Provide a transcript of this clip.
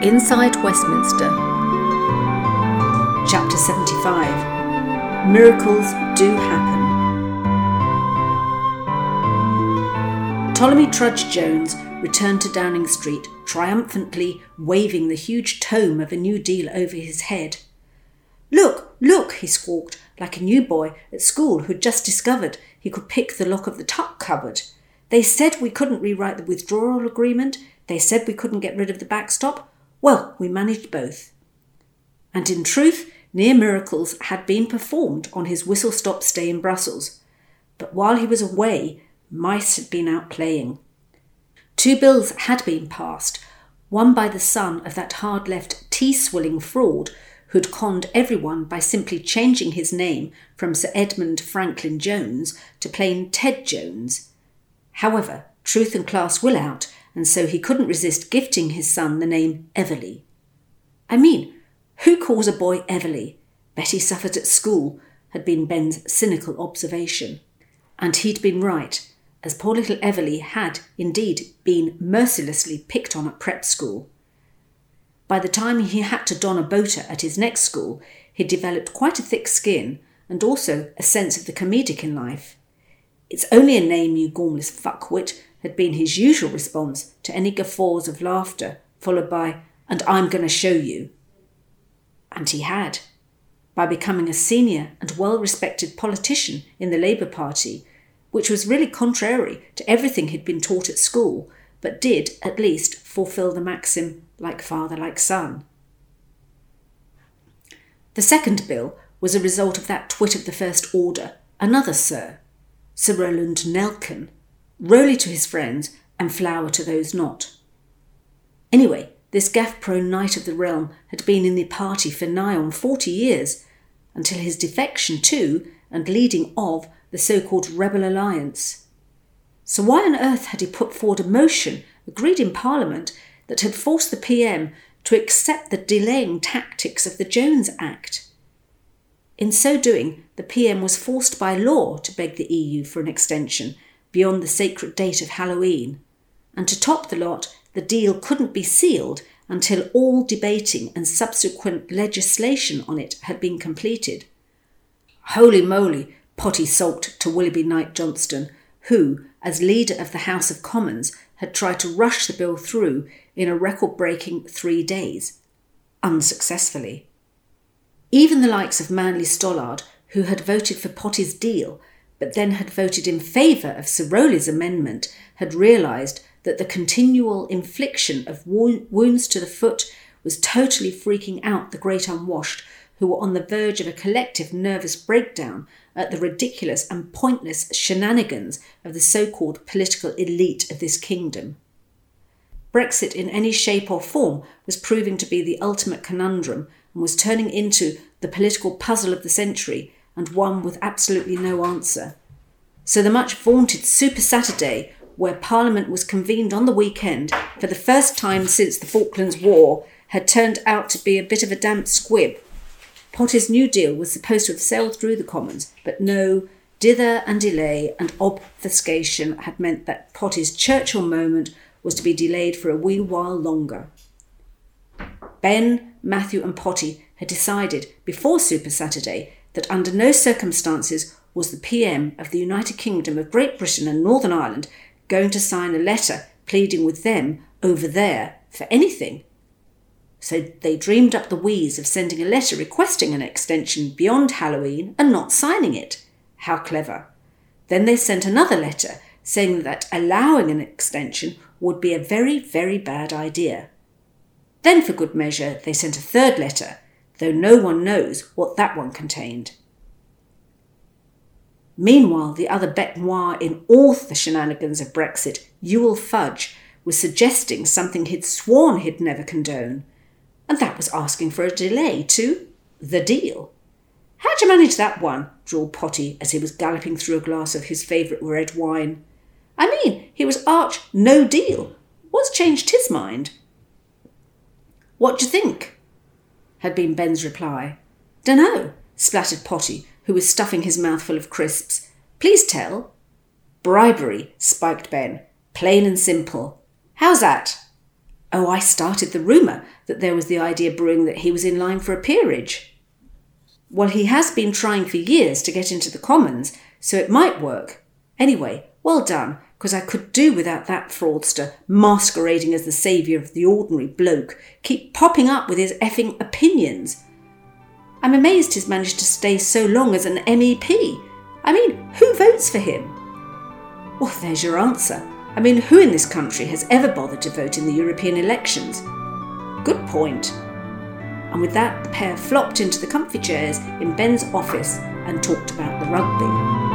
Inside Westminster, Chapter 75 Miracles Do Happen. Ptolemy Trudge Jones returned to Downing Street, triumphantly waving the huge tome of a new deal over his head. Look, look, he squawked, like a new boy at school who'd just discovered he could pick the lock of the tuck cupboard. They said we couldn't rewrite the withdrawal agreement. They said we couldn't get rid of the backstop. Well, we managed both. And in truth, near miracles had been performed on his whistle stop stay in Brussels. But while he was away, mice had been out playing. Two bills had been passed, one by the son of that hard left tea swilling fraud who'd conned everyone by simply changing his name from Sir Edmund Franklin Jones to plain Ted Jones. However, truth and class will out, and so he couldn't resist gifting his son the name Everleigh. I mean, who calls a boy Everleigh? Betty suffered at school, had been Ben's cynical observation. And he'd been right, as poor little Everleigh had, indeed, been mercilessly picked on at prep school. By the time he had to don a boater at his next school, he'd developed quite a thick skin and also a sense of the comedic in life. It's only a name, you gormless fuckwit, had been his usual response to any guffaws of laughter, followed by, and I'm going to show you. And he had. By becoming a senior and well respected politician in the Labour Party, which was really contrary to everything he'd been taught at school, but did, at least, fulfil the maxim, like father, like son. The second bill was a result of that twit of the First Order, another Sir, Sir Roland Nelken, Rowley to his friends and Flower to those not. Anyway, this gaff prone knight of the realm had been in the party for nigh on forty years, until his defection to and leading of the so called Rebel Alliance. So, why on earth had he put forward a motion, agreed in Parliament, that had forced the PM to accept the delaying tactics of the Jones Act? In so doing, the PM was forced by law to beg the EU for an extension beyond the sacred date of Halloween. And to top the lot, the deal couldn't be sealed until all debating and subsequent legislation on it had been completed. Holy moly, Potty sulked to Willoughby Knight Johnston, who, as leader of the House of Commons, had tried to rush the bill through in a record breaking three days, unsuccessfully. Even the likes of Manly Stollard, who had voted for Potty's deal but then had voted in favour of Sir Rowley's amendment, had realised that the continual infliction of wounds to the foot was totally freaking out the great unwashed, who were on the verge of a collective nervous breakdown at the ridiculous and pointless shenanigans of the so called political elite of this kingdom. Brexit in any shape or form was proving to be the ultimate conundrum and was turning into the political puzzle of the century and one with absolutely no answer. So the much vaunted Super Saturday, where Parliament was convened on the weekend for the first time since the Falklands War, had turned out to be a bit of a damp squib. Potty's New Deal was supposed to have sailed through the Commons, but no, dither and delay and obfuscation had meant that Potty's Churchill moment was to be delayed for a wee while longer. Ben, Matthew, and Potty had decided before Super Saturday that under no circumstances was the PM of the United Kingdom of Great Britain and Northern Ireland going to sign a letter pleading with them over there for anything. So they dreamed up the wheeze of sending a letter requesting an extension beyond Halloween and not signing it. How clever. Then they sent another letter saying that allowing an extension would be a very, very bad idea. Then, for good measure, they sent a third letter though no one knows what that one contained. Meanwhile, the other bête noire in all the shenanigans of Brexit, Ewell Fudge, was suggesting something he'd sworn he'd never condone, and that was asking for a delay to the deal. How'd you manage that one? drawled Potty as he was galloping through a glass of his favourite red wine. I mean, he was arch no deal. What's changed his mind? What d'you think? Had been Ben's reply. Dunno, splattered Potty, who was stuffing his mouth full of crisps. Please tell. Bribery, spiked Ben. Plain and simple. How's that? Oh, I started the rumour that there was the idea brewing that he was in line for a peerage. Well, he has been trying for years to get into the Commons, so it might work. Anyway, well done, because I could do without that fraudster masquerading as the saviour of the ordinary bloke, keep popping up with his effing opinions. I'm amazed he's managed to stay so long as an MEP. I mean, who votes for him? Well, there's your answer. I mean, who in this country has ever bothered to vote in the European elections? Good point. And with that, the pair flopped into the comfy chairs in Ben's office and talked about the rugby.